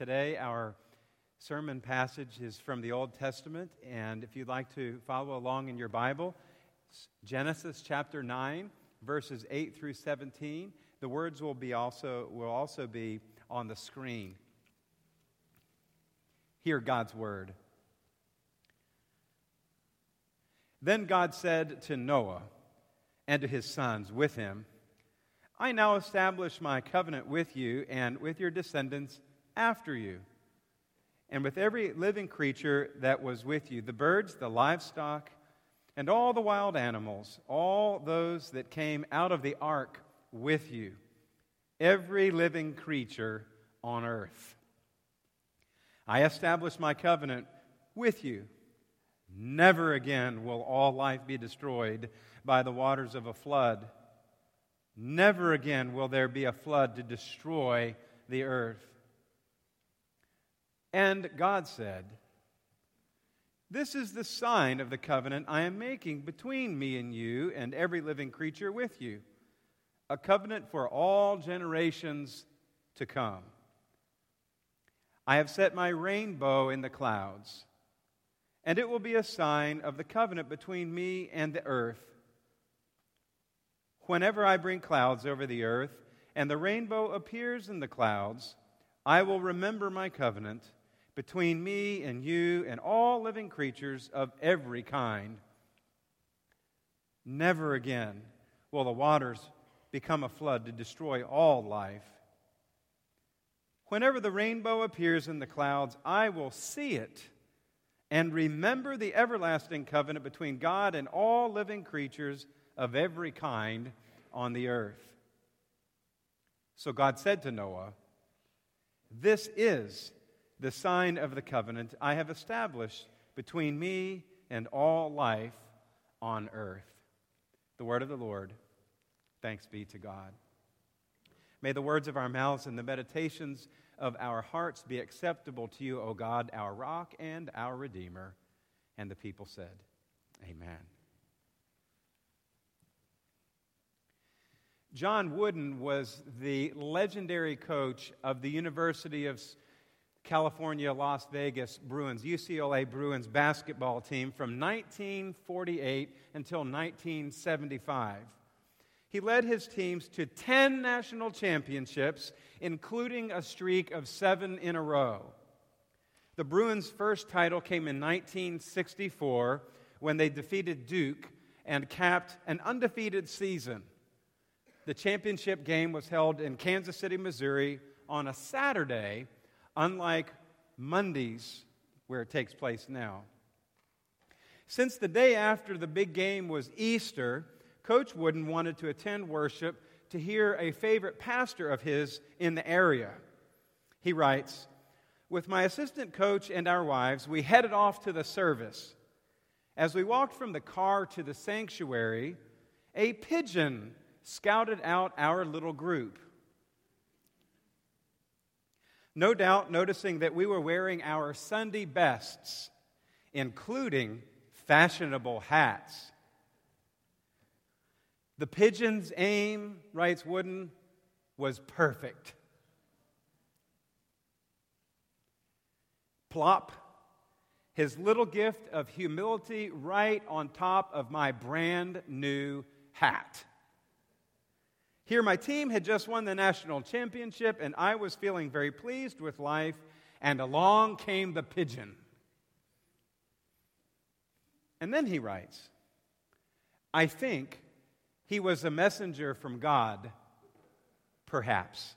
Today, our sermon passage is from the Old Testament, and if you'd like to follow along in your Bible, Genesis chapter 9, verses 8 through 17. The words will, be also, will also be on the screen. Hear God's word. Then God said to Noah and to his sons with him, I now establish my covenant with you and with your descendants after you, and with every living creature that was with you the birds, the livestock, and all the wild animals, all those that came out of the ark with you, every living creature on earth. I establish my covenant with you. Never again will all life be destroyed by the waters of a flood. Never again will there be a flood to destroy the earth. And God said, This is the sign of the covenant I am making between me and you and every living creature with you, a covenant for all generations to come. I have set my rainbow in the clouds, and it will be a sign of the covenant between me and the earth. Whenever I bring clouds over the earth, and the rainbow appears in the clouds, I will remember my covenant between me and you and all living creatures of every kind. Never again will the waters become a flood to destroy all life. Whenever the rainbow appears in the clouds, I will see it and remember the everlasting covenant between God and all living creatures of every kind on the earth. So God said to Noah, This is the sign of the covenant I have established between me and all life on earth. The word of the Lord. Thanks be to God. May the words of our mouths and the meditations of our hearts be acceptable to you, O God, our rock and our redeemer. And the people said, Amen. John Wooden was the legendary coach of the University of California Las Vegas Bruins, UCLA Bruins basketball team from 1948 until 1975. He led his teams to 10 national championships, including a streak of seven in a row. The Bruins' first title came in 1964 when they defeated Duke and capped an undefeated season. The championship game was held in Kansas City, Missouri on a Saturday unlike Mondays, where it takes place now. Since the day after the big game was Easter, Coach Wooden wanted to attend worship to hear a favorite pastor of his in the area. He writes, With my assistant coach and our wives, we headed off to the service. As we walked from the car to the sanctuary, a pigeon scouted out our little group. No doubt noticing that we were wearing our Sunday bests, including fashionable hats. The pigeon's aim, writes Wooden, was perfect. Plop, his little gift of humility right on top of my brand new hat. Here, my team had just won the national championship, and I was feeling very pleased with life, and along came the pigeon. And then he writes, I think he was a messenger from God, perhaps.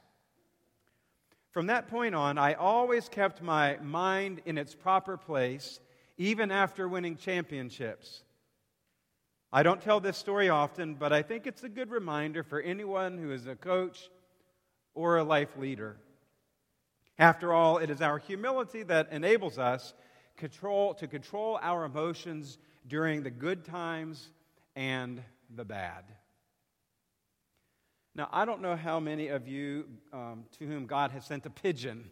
From that point on, I always kept my mind in its proper place, even after winning championships. I don't tell this story often, but I think it's a good reminder for anyone who is a coach or a life leader. After all, it is our humility that enables us control, to control our emotions during the good times and the bad. Now, I don't know how many of you um, to whom God has sent a pigeon,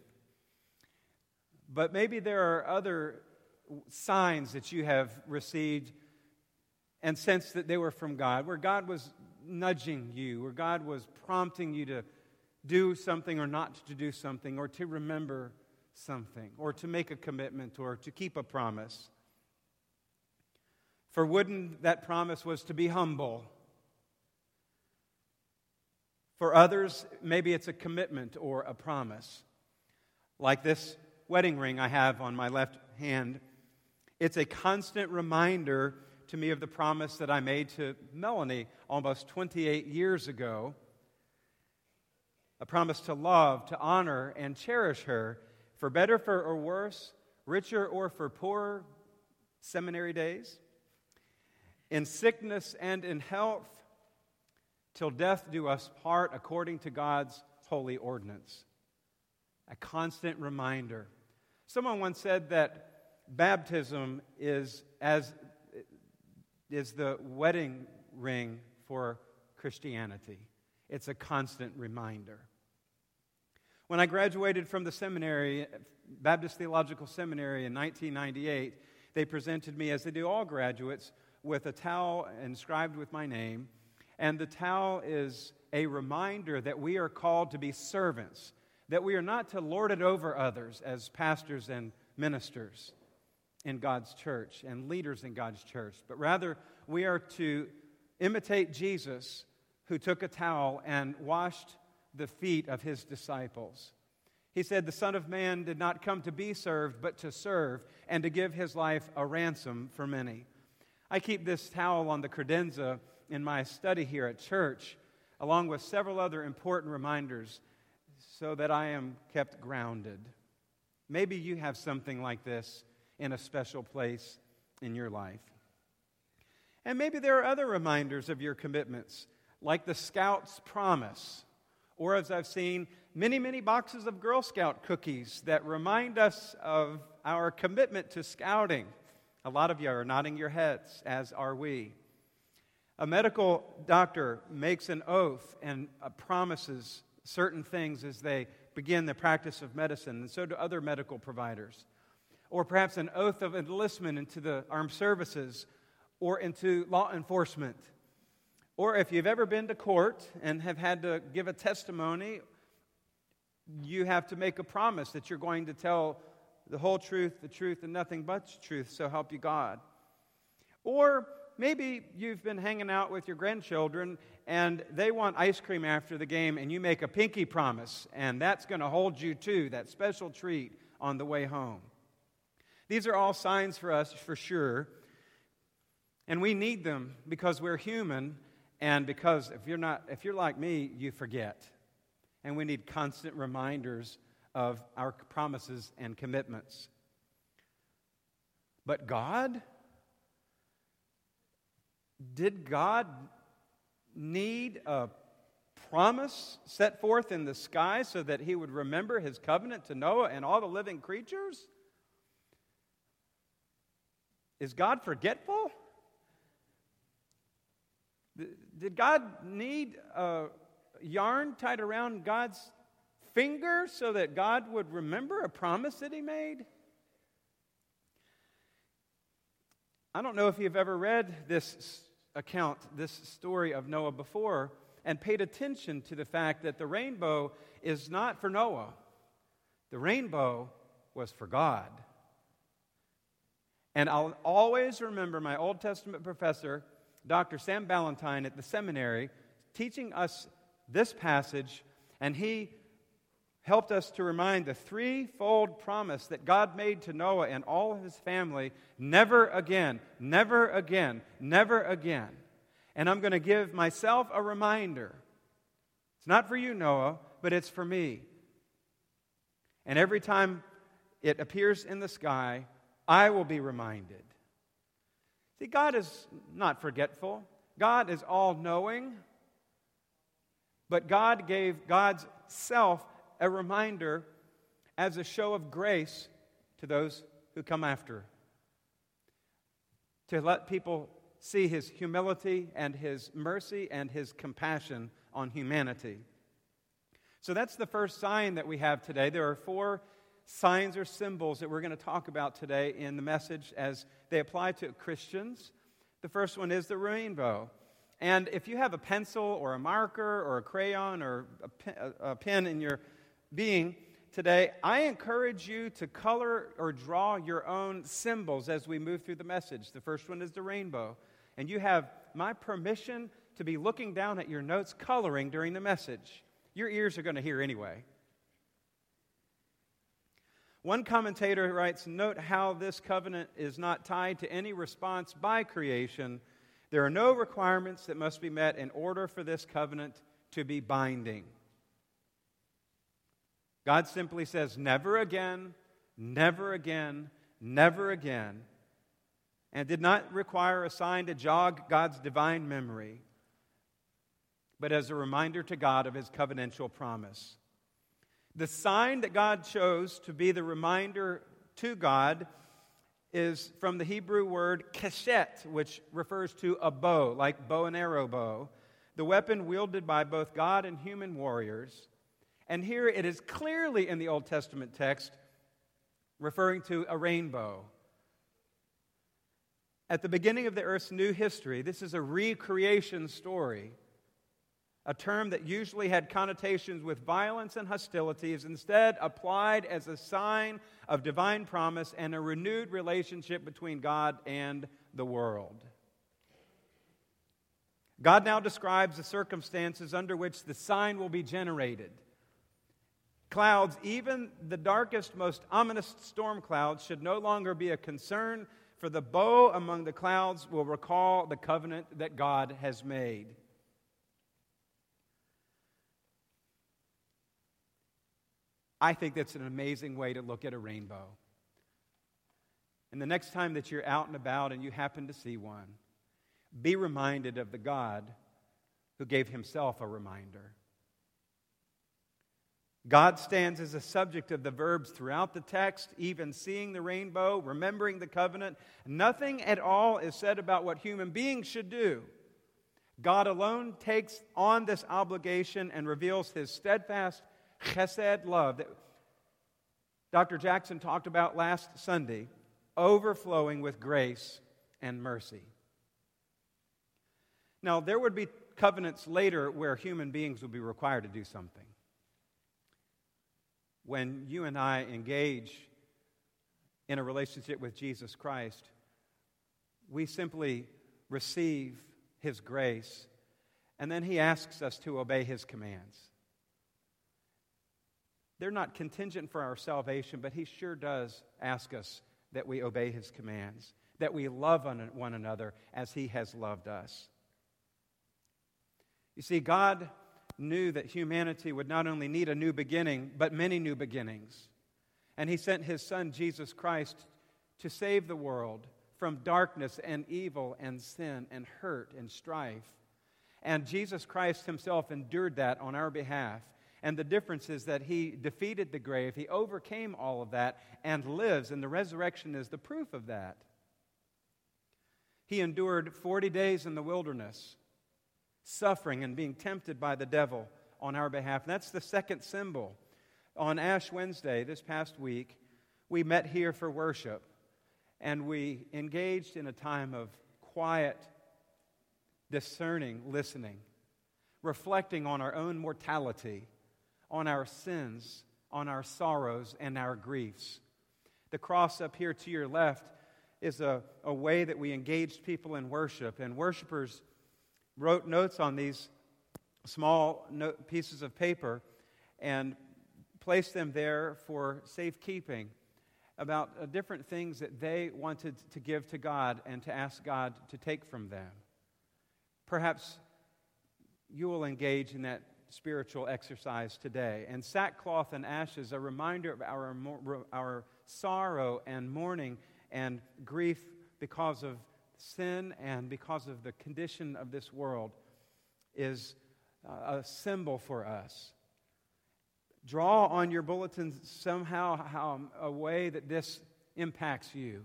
but maybe there are other signs that you have received and sense that they were from God, where God was nudging you, where God was prompting you to do something or not to do something, or to remember something, or to make a commitment, or to keep a promise. For Wooden, that promise was to be humble. For others, maybe it's a commitment or a promise. Like this wedding ring I have on my left hand, it's a constant reminder to me of the promise that I made to Melanie almost 28 years ago. A promise to love, to honor, and cherish her, for better for or worse, richer or for poorer seminary days, in sickness and in health, till death do us part according to God's holy ordinance. A constant reminder. Someone once said that baptism is as is the wedding ring for Christianity. It's a constant reminder. When I graduated from the seminary, Baptist Theological Seminary in 1998, they presented me, as they do all graduates, with a towel inscribed with my name. And the towel is a reminder that we are called to be servants, that we are not to lord it over others as pastors and ministers in God's church and leaders in God's church, but rather we are to imitate Jesus who took a towel and washed the feet of his disciples. He said, The Son of Man did not come to be served, but to serve and to give his life a ransom for many. I keep this towel on the credenza in my study here at church, along with several other important reminders, so that I am kept grounded. Maybe you have something like this in a special place in your life. And maybe there are other reminders of your commitments, like the Scouts' promise, or as I've seen, many, many boxes of Girl Scout cookies that remind us of our commitment to scouting. A lot of you are nodding your heads, as are we. A medical doctor makes an oath and uh, promises certain things as they begin the practice of medicine, and so do other medical providers. Or perhaps an oath of enlistment into the armed services or into law enforcement. Or if you've ever been to court and have had to give a testimony, you have to make a promise that you're going to tell the whole truth, the truth, and nothing but the truth, so help you God. Or maybe you've been hanging out with your grandchildren and they want ice cream after the game, and you make a pinky promise, and that's going to hold you to that special treat on the way home. These are all signs for us, for sure, and we need them because we're human, and because if you're not, if you're like me, you forget, and we need constant reminders of our promises and commitments. But God, did God need a promise set forth in the sky so that he would remember his covenant to Noah and all the living creatures? Is God forgetful? Did God need a yarn tied around God's finger so that God would remember a promise that he made? I don't know if you've ever read this account, this story of Noah before, and paid attention to the fact that the rainbow is not for Noah, the rainbow was for God. And I'll always remember my Old Testament professor, Dr. Sam Ballantyne at the seminary, teaching us this passage, and he helped us to remind the threefold promise that God made to Noah and all of his family never again, never again, never again. And I'm going to give myself a reminder. It's not for you, Noah, but it's for me. And every time it appears in the sky, I will be reminded. See, God is not forgetful, God is all knowing. But God gave God's self a reminder as a show of grace to those who come after. To let people see his humility and his mercy and his compassion on humanity. So that's the first sign that we have today. There are four signs or symbols that we're going to talk about today in the message as they apply to Christians. The first one is the rainbow. And if you have a pencil or a marker or a crayon or a pen, a pen in your being, today, I encourage you to color or draw your own symbols as we move through the message. The first one is the rainbow. And you have my permission to be looking down at your notes, coloring during the message. Your ears are going to hear anyway. One commentator writes Note how this covenant is not tied to any response by creation. There are no requirements that must be met in order for this covenant to be binding. God simply says, Never again, never again, never again, and did not require a sign to jog God's divine memory, but as a reminder to God of his covenantal promise. The sign that God chose to be the reminder to God is from the Hebrew word keshet, which refers to a bow, like bow and arrow bow, the weapon wielded by both God and human warriors. And here it is clearly in the Old Testament text referring to a rainbow. At the beginning of the earth's new history, this is a recreation story a term that usually had connotations with violence and hostility, is instead applied as a sign of divine promise and a renewed relationship between God and the world. God now describes the circumstances under which the sign will be generated. Clouds, even the darkest, most ominous storm clouds, should no longer be a concern, for the bow among the clouds will recall the covenant that God has made. I think that's an amazing way to look at a rainbow. And the next time that you're out and about and you happen to see one, be reminded of the God who gave himself a reminder. God stands as a subject of the verbs throughout the text, even seeing the rainbow, remembering the covenant. Nothing at all is said about what human beings should do. God alone takes on this obligation and reveals his steadfast chesed love that Dr. Jackson talked about last Sunday, overflowing with grace and mercy. Now, there would be covenants later where human beings would be required to do something. When you and I engage in a relationship with Jesus Christ, we simply receive His grace, and then He asks us to obey His commands. They're not contingent for our salvation, but He sure does ask us that we obey His commands, that we love one another as He has loved us. You see, God knew that humanity would not only need a new beginning, but many new beginnings. And He sent His Son, Jesus Christ, to save the world from darkness and evil and sin and hurt and strife. And Jesus Christ Himself endured that on our behalf. And the difference is that he defeated the grave, he overcame all of that, and lives, and the resurrection is the proof of that. He endured 40 days in the wilderness, suffering and being tempted by the devil on our behalf. And that's the second symbol. On Ash Wednesday, this past week, we met here for worship, and we engaged in a time of quiet, discerning listening, reflecting on our own mortality on our sins, on our sorrows, and our griefs. The cross up here to your left is a, a way that we engaged people in worship, and worshipers wrote notes on these small note, pieces of paper and placed them there for safekeeping about uh, different things that they wanted to give to God and to ask God to take from them. Perhaps you will engage in that spiritual exercise today. And sackcloth and ashes, a reminder of our, our sorrow and mourning and grief because of sin and because of the condition of this world, is uh, a symbol for us. Draw on your bulletins somehow how, a way that this impacts you.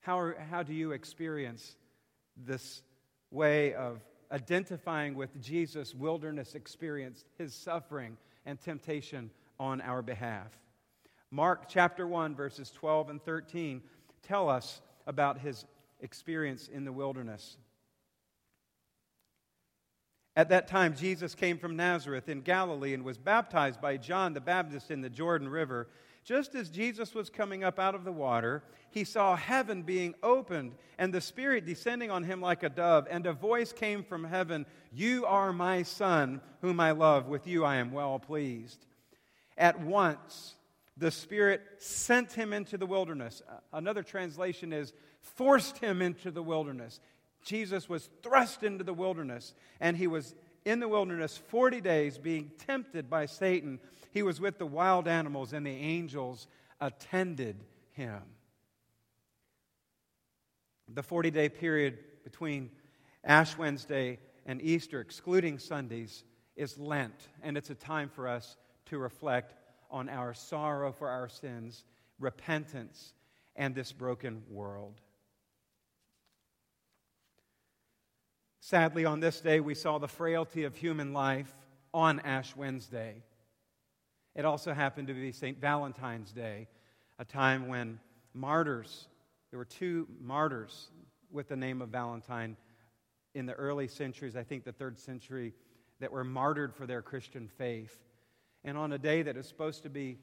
How, how do you experience this way of identifying with Jesus' wilderness experience, his suffering and temptation on our behalf. Mark chapter 1, verses 12 and 13 tell us about his experience in the wilderness. At that time, Jesus came from Nazareth in Galilee and was baptized by John the Baptist in the Jordan River. Just as Jesus was coming up out of the water, he saw heaven being opened and the Spirit descending on him like a dove, and a voice came from heaven You are my Son, whom I love. With you I am well pleased. At once, the Spirit sent him into the wilderness. Another translation is forced him into the wilderness. Jesus was thrust into the wilderness, and he was in the wilderness 40 days being tempted by Satan. He was with the wild animals, and the angels attended him. The 40 day period between Ash Wednesday and Easter, excluding Sundays, is Lent, and it's a time for us to reflect on our sorrow for our sins, repentance, and this broken world. Sadly, on this day, we saw the frailty of human life on Ash Wednesday. It also happened to be St. Valentine's Day, a time when martyrs, there were two martyrs with the name of Valentine in the early centuries, I think the third century, that were martyred for their Christian faith. And on a day that is supposed to be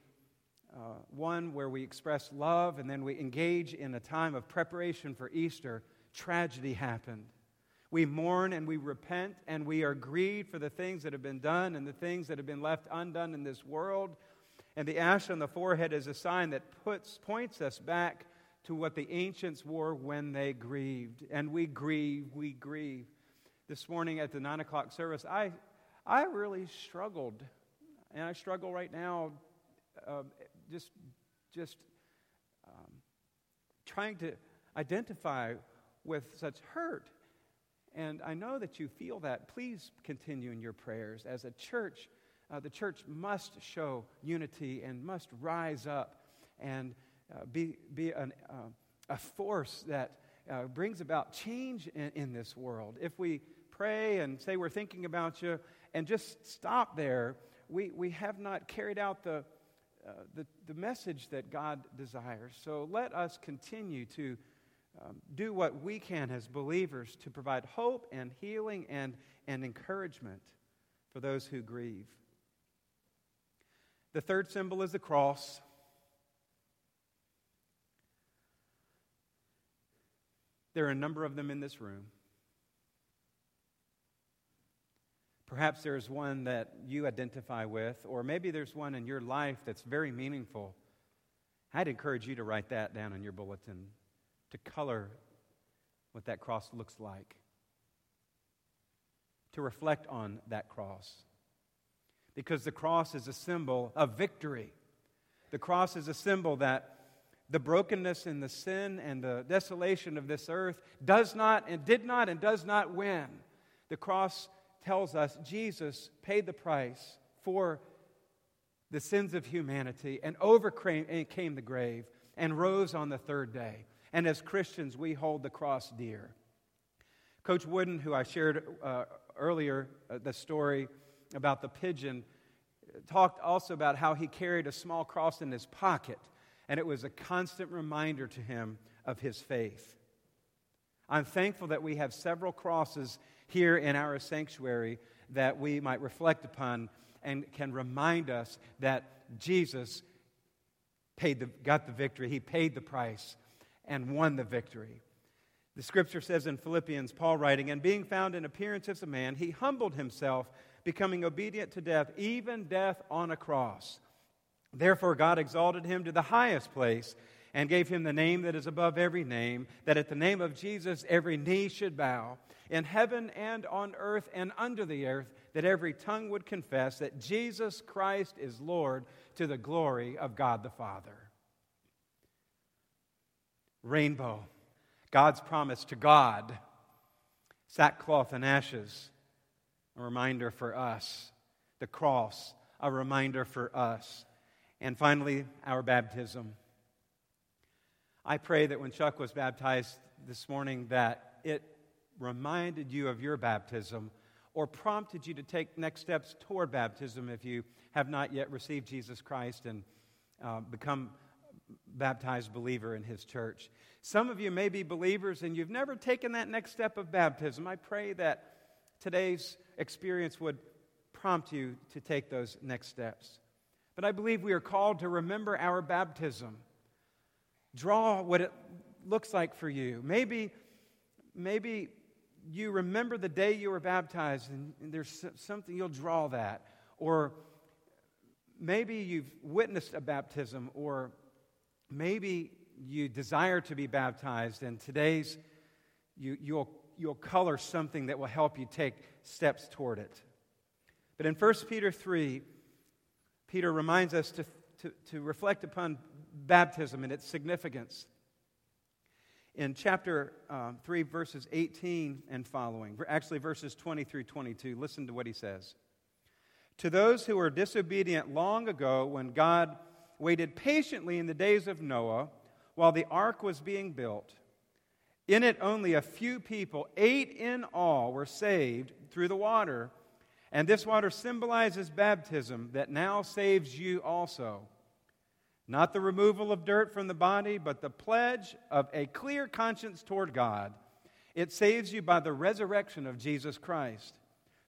uh, one where we express love and then we engage in a time of preparation for Easter, tragedy happened. We mourn and we repent and we are grieved for the things that have been done and the things that have been left undone in this world. And the ash on the forehead is a sign that puts, points us back to what the ancients wore when they grieved. And we grieve, we grieve. This morning at the 9 o'clock service, I, I really struggled. And I struggle right now uh, just, just um, trying to identify with such hurt and I know that you feel that. Please continue in your prayers. As a church, uh, the church must show unity and must rise up and uh, be, be an, uh, a force that uh, brings about change in, in this world. If we pray and say we're thinking about you and just stop there, we, we have not carried out the, uh, the, the message that God desires. So let us continue to um, do what we can as believers to provide hope and healing and, and encouragement for those who grieve. The third symbol is the cross. There are a number of them in this room. Perhaps there's one that you identify with, or maybe there's one in your life that's very meaningful. I'd encourage you to write that down in your bulletin to color what that cross looks like, to reflect on that cross. Because the cross is a symbol of victory. The cross is a symbol that the brokenness and the sin and the desolation of this earth does not and did not and does not win. The cross tells us Jesus paid the price for the sins of humanity and overcame the grave and rose on the third day. And as Christians, we hold the cross dear. Coach Wooden, who I shared uh, earlier uh, the story about the pigeon, talked also about how he carried a small cross in his pocket, and it was a constant reminder to him of his faith. I'm thankful that we have several crosses here in our sanctuary that we might reflect upon and can remind us that Jesus paid the, got the victory. He paid the price and won the victory. The scripture says in Philippians, Paul writing, And being found in appearance as a man, he humbled himself, becoming obedient to death, even death on a cross. Therefore, God exalted him to the highest place and gave him the name that is above every name, that at the name of Jesus every knee should bow, in heaven and on earth and under the earth, that every tongue would confess that Jesus Christ is Lord to the glory of God the Father rainbow, God's promise to God, sackcloth and ashes, a reminder for us, the cross, a reminder for us, and finally, our baptism. I pray that when Chuck was baptized this morning, that it reminded you of your baptism or prompted you to take next steps toward baptism if you have not yet received Jesus Christ and uh, become baptized believer in his church. Some of you may be believers and you've never taken that next step of baptism. I pray that today's experience would prompt you to take those next steps. But I believe we are called to remember our baptism. Draw what it looks like for you. Maybe, maybe you remember the day you were baptized and, there's something you'll draw that. Or maybe you've witnessed a baptism, or maybe you desire to be baptized, and today's you, you'll, you'll color something that will help you take steps toward it. But in 1 Peter 3, Peter reminds us to, to, to reflect upon baptism and its significance. In chapter um, 3, verses 18 and following, actually verses 20 through 22, listen to what he says. To those who were disobedient long ago, when God waited patiently in the days of Noah while the ark was being built, in it only a few people, eight in all, were saved through the water. And this water symbolizes baptism that now saves you also. Not the removal of dirt from the body, but the pledge of a clear conscience toward God. It saves you by the resurrection of Jesus Christ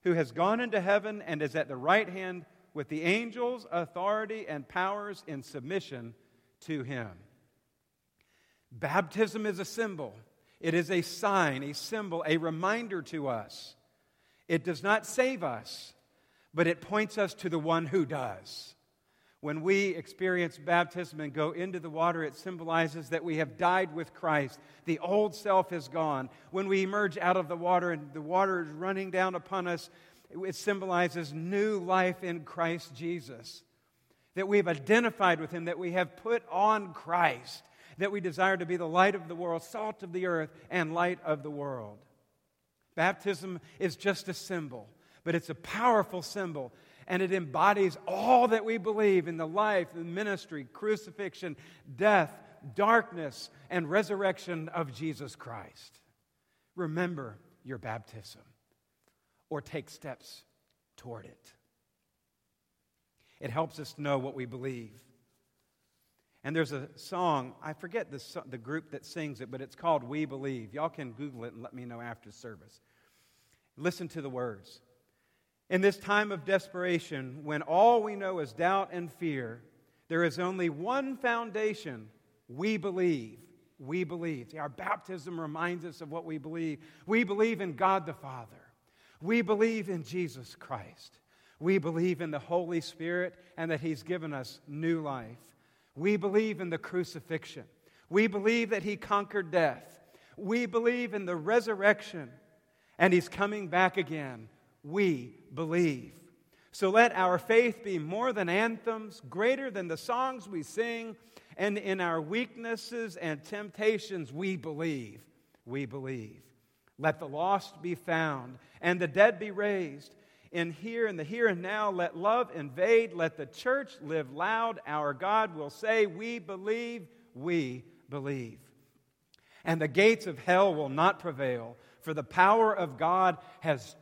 who has gone into heaven and is at the right hand with the angels, authority, and powers in submission to him. Baptism is a symbol, it is a sign, a symbol, a reminder to us. It does not save us, but it points us to the one who does. When we experience baptism and go into the water, it symbolizes that we have died with Christ. The old self is gone. When we emerge out of the water and the water is running down upon us, it symbolizes new life in Christ Jesus. That we've identified with Him, that we have put on Christ, that we desire to be the light of the world, salt of the earth, and light of the world. Baptism is just a symbol, but it's a powerful symbol and it embodies all that we believe in the life, the ministry, crucifixion, death, darkness, and resurrection of Jesus Christ. Remember your baptism or take steps toward it. It helps us know what we believe. And there's a song, I forget the, the group that sings it, but it's called We Believe. Y'all can Google it and let me know after service. Listen to the words. In this time of desperation, when all we know is doubt and fear, there is only one foundation we believe. We believe. See, our baptism reminds us of what we believe. We believe in God the Father. We believe in Jesus Christ. We believe in the Holy Spirit and that He's given us new life. We believe in the crucifixion. We believe that He conquered death. We believe in the resurrection and He's coming back again we believe. So let our faith be more than anthems, greater than the songs we sing, and in our weaknesses and temptations, we believe. We believe. Let the lost be found and the dead be raised. In here, in the here and now, let love invade. Let the church live loud. Our God will say, We believe, we believe. And the gates of hell will not prevail, for the power of God has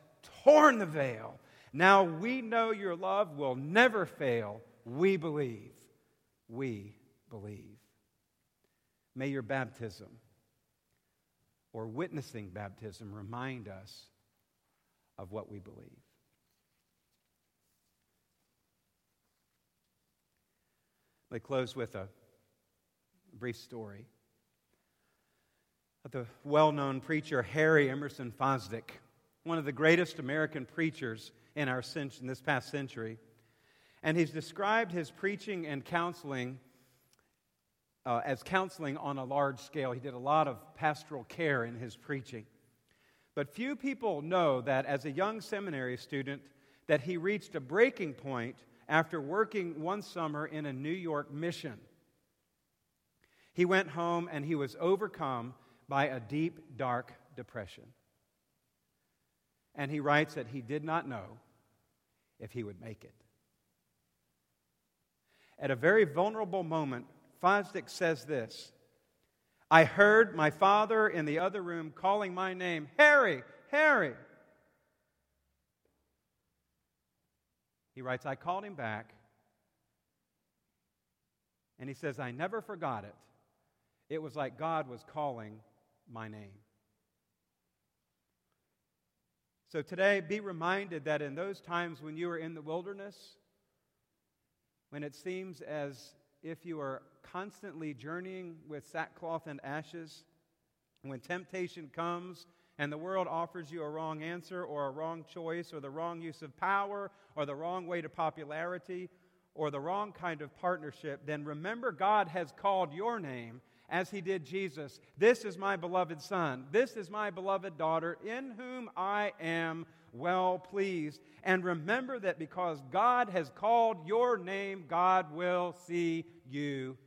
torn the veil. Now we know your love will never fail. We believe. We believe. May your baptism or witnessing baptism remind us of what we believe. Let me close with a brief story of the well known preacher Harry Emerson Fosdick one of the greatest American preachers in, our, in this past century. And he's described his preaching and counseling uh, as counseling on a large scale. He did a lot of pastoral care in his preaching. But few people know that as a young seminary student, that he reached a breaking point after working one summer in a New York mission. He went home and he was overcome by a deep, dark depression. And he writes that he did not know if he would make it. At a very vulnerable moment, Fosdick says this I heard my father in the other room calling my name, Harry, Harry. He writes, I called him back, and he says, I never forgot it. It was like God was calling my name. So today, be reminded that in those times when you are in the wilderness, when it seems as if you are constantly journeying with sackcloth and ashes, when temptation comes and the world offers you a wrong answer or a wrong choice or the wrong use of power or the wrong way to popularity or the wrong kind of partnership, then remember God has called your name as he did Jesus. This is my beloved Son. This is my beloved daughter, in whom I am well pleased. And remember that because God has called your name, God will see you